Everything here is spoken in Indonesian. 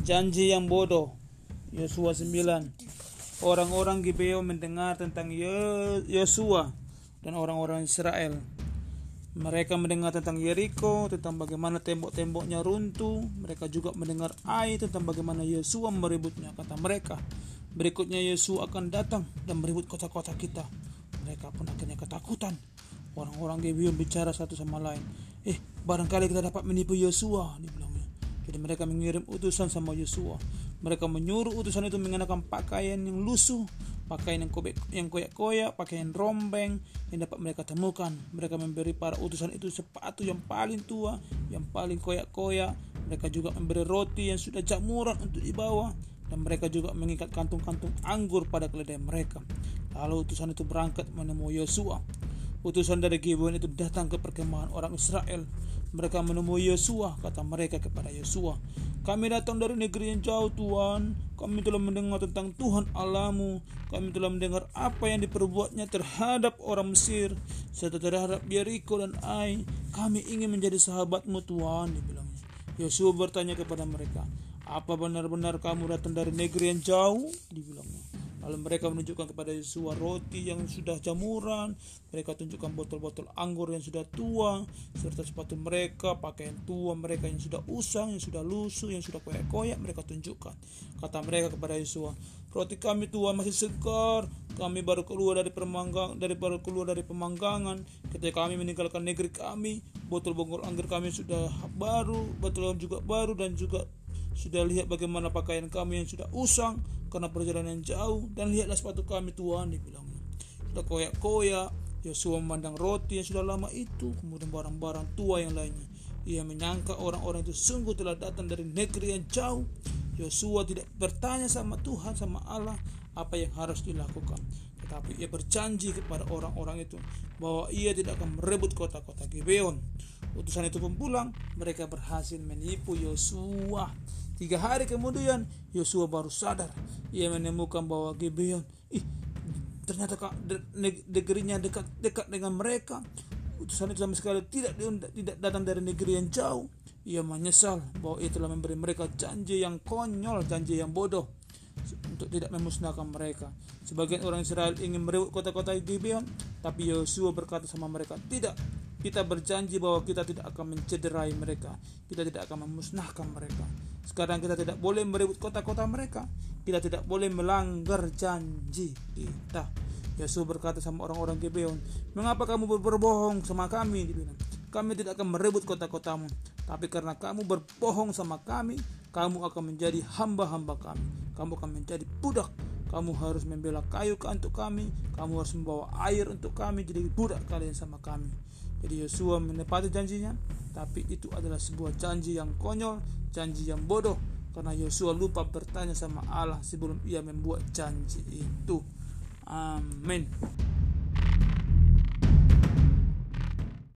Janji yang bodoh. Yosua 9. Orang-orang Gibeon mendengar tentang Yo- Yosua dan orang-orang Israel. Mereka mendengar tentang Yeriko, tentang bagaimana tembok-temboknya runtuh. Mereka juga mendengar Ai tentang bagaimana Yosua merebutnya. Kata mereka, berikutnya Yosua akan datang dan merebut kota-kota kita. Mereka pun akhirnya ketakutan. Orang-orang Gibeon bicara satu sama lain. Eh, barangkali kita dapat menipu Yosua, dibilangnya. Jadi mereka mengirim utusan sama Yosua. Mereka menyuruh utusan itu mengenakan pakaian yang lusuh, pakaian yang kobek, yang koyak-koyak, pakaian rombeng yang dapat mereka temukan. Mereka memberi para utusan itu sepatu yang paling tua, yang paling koyak-koyak. Mereka juga memberi roti yang sudah jamuran untuk dibawa dan mereka juga mengikat kantung-kantung anggur pada keledai mereka. Lalu utusan itu berangkat menemui Yosua. Utusan dari Gibeon itu datang ke perkemahan orang Israel. Mereka menemui Yosua, kata mereka kepada Yosua, "Kami datang dari negeri yang jauh, Tuhan. Kami telah mendengar tentang Tuhan Allahmu. Kami telah mendengar apa yang diperbuatnya terhadap orang Mesir, serta terhadap Yeriko dan Ai. Kami ingin menjadi sahabatmu, Tuhan." Dibilangnya. Yosua bertanya kepada mereka, "Apa benar-benar kamu datang dari negeri yang jauh?" Dibilangnya. Lalu mereka menunjukkan kepada Yosua roti yang sudah jamuran, mereka tunjukkan botol-botol anggur yang sudah tua, serta sepatu mereka, pakaian tua mereka yang sudah usang, yang sudah lusuh, yang sudah koyak-koyak, mereka tunjukkan. Kata mereka kepada Yosua, roti kami tua masih segar, kami baru keluar dari permanggang, dari baru keluar dari pemanggangan, ketika kami meninggalkan negeri kami, botol-botol anggur kami sudah baru, botol juga baru dan juga sudah lihat bagaimana pakaian kami yang sudah usang karena perjalanan jauh. Dan lihatlah sepatu kami Tuhan dibilangnya sudah koyak-koyak Yosua memandang roti yang sudah lama itu kemudian barang-barang tua yang lainnya. Ia menyangka orang-orang itu sungguh telah datang dari negeri yang jauh. Yosua tidak bertanya sama Tuhan sama Allah apa yang harus dilakukan. Tetapi ia berjanji kepada orang-orang itu bahwa ia tidak akan merebut kota-kota Gibeon utusan itu pun pulang mereka berhasil menipu Yosua Tiga hari kemudian Yosua baru sadar. Ia menemukan bahwa Gibeon, ih ternyata kak negerinya dekat dekat dengan mereka. Utusan itu sama sekali tidak tidak datang dari negeri yang jauh. Ia menyesal bahwa ia telah memberi mereka janji yang konyol, janji yang bodoh untuk tidak memusnahkan mereka. Sebagian orang Israel ingin merebut kota-kota Gibeon, tapi Yosua berkata sama mereka, "Tidak, kita berjanji bahwa kita tidak akan mencederai mereka. Kita tidak akan memusnahkan mereka. Sekarang kita tidak boleh merebut kota-kota mereka. Kita tidak boleh melanggar janji kita. Yesus berkata sama orang-orang Gibeon, "Mengapa kamu berbohong sama kami?" Dibilang, "Kami tidak akan merebut kota-kotamu, tapi karena kamu berbohong sama kami, kamu akan menjadi hamba-hamba kami. Kamu akan menjadi budak. Kamu harus membela kayu untuk kami. Kamu harus membawa air untuk kami. Jadi budak kalian sama kami." Jadi Yosua menepati janjinya, tapi itu adalah sebuah janji yang konyol, janji yang bodoh karena Yosua lupa bertanya sama Allah sebelum ia membuat janji itu. Amin.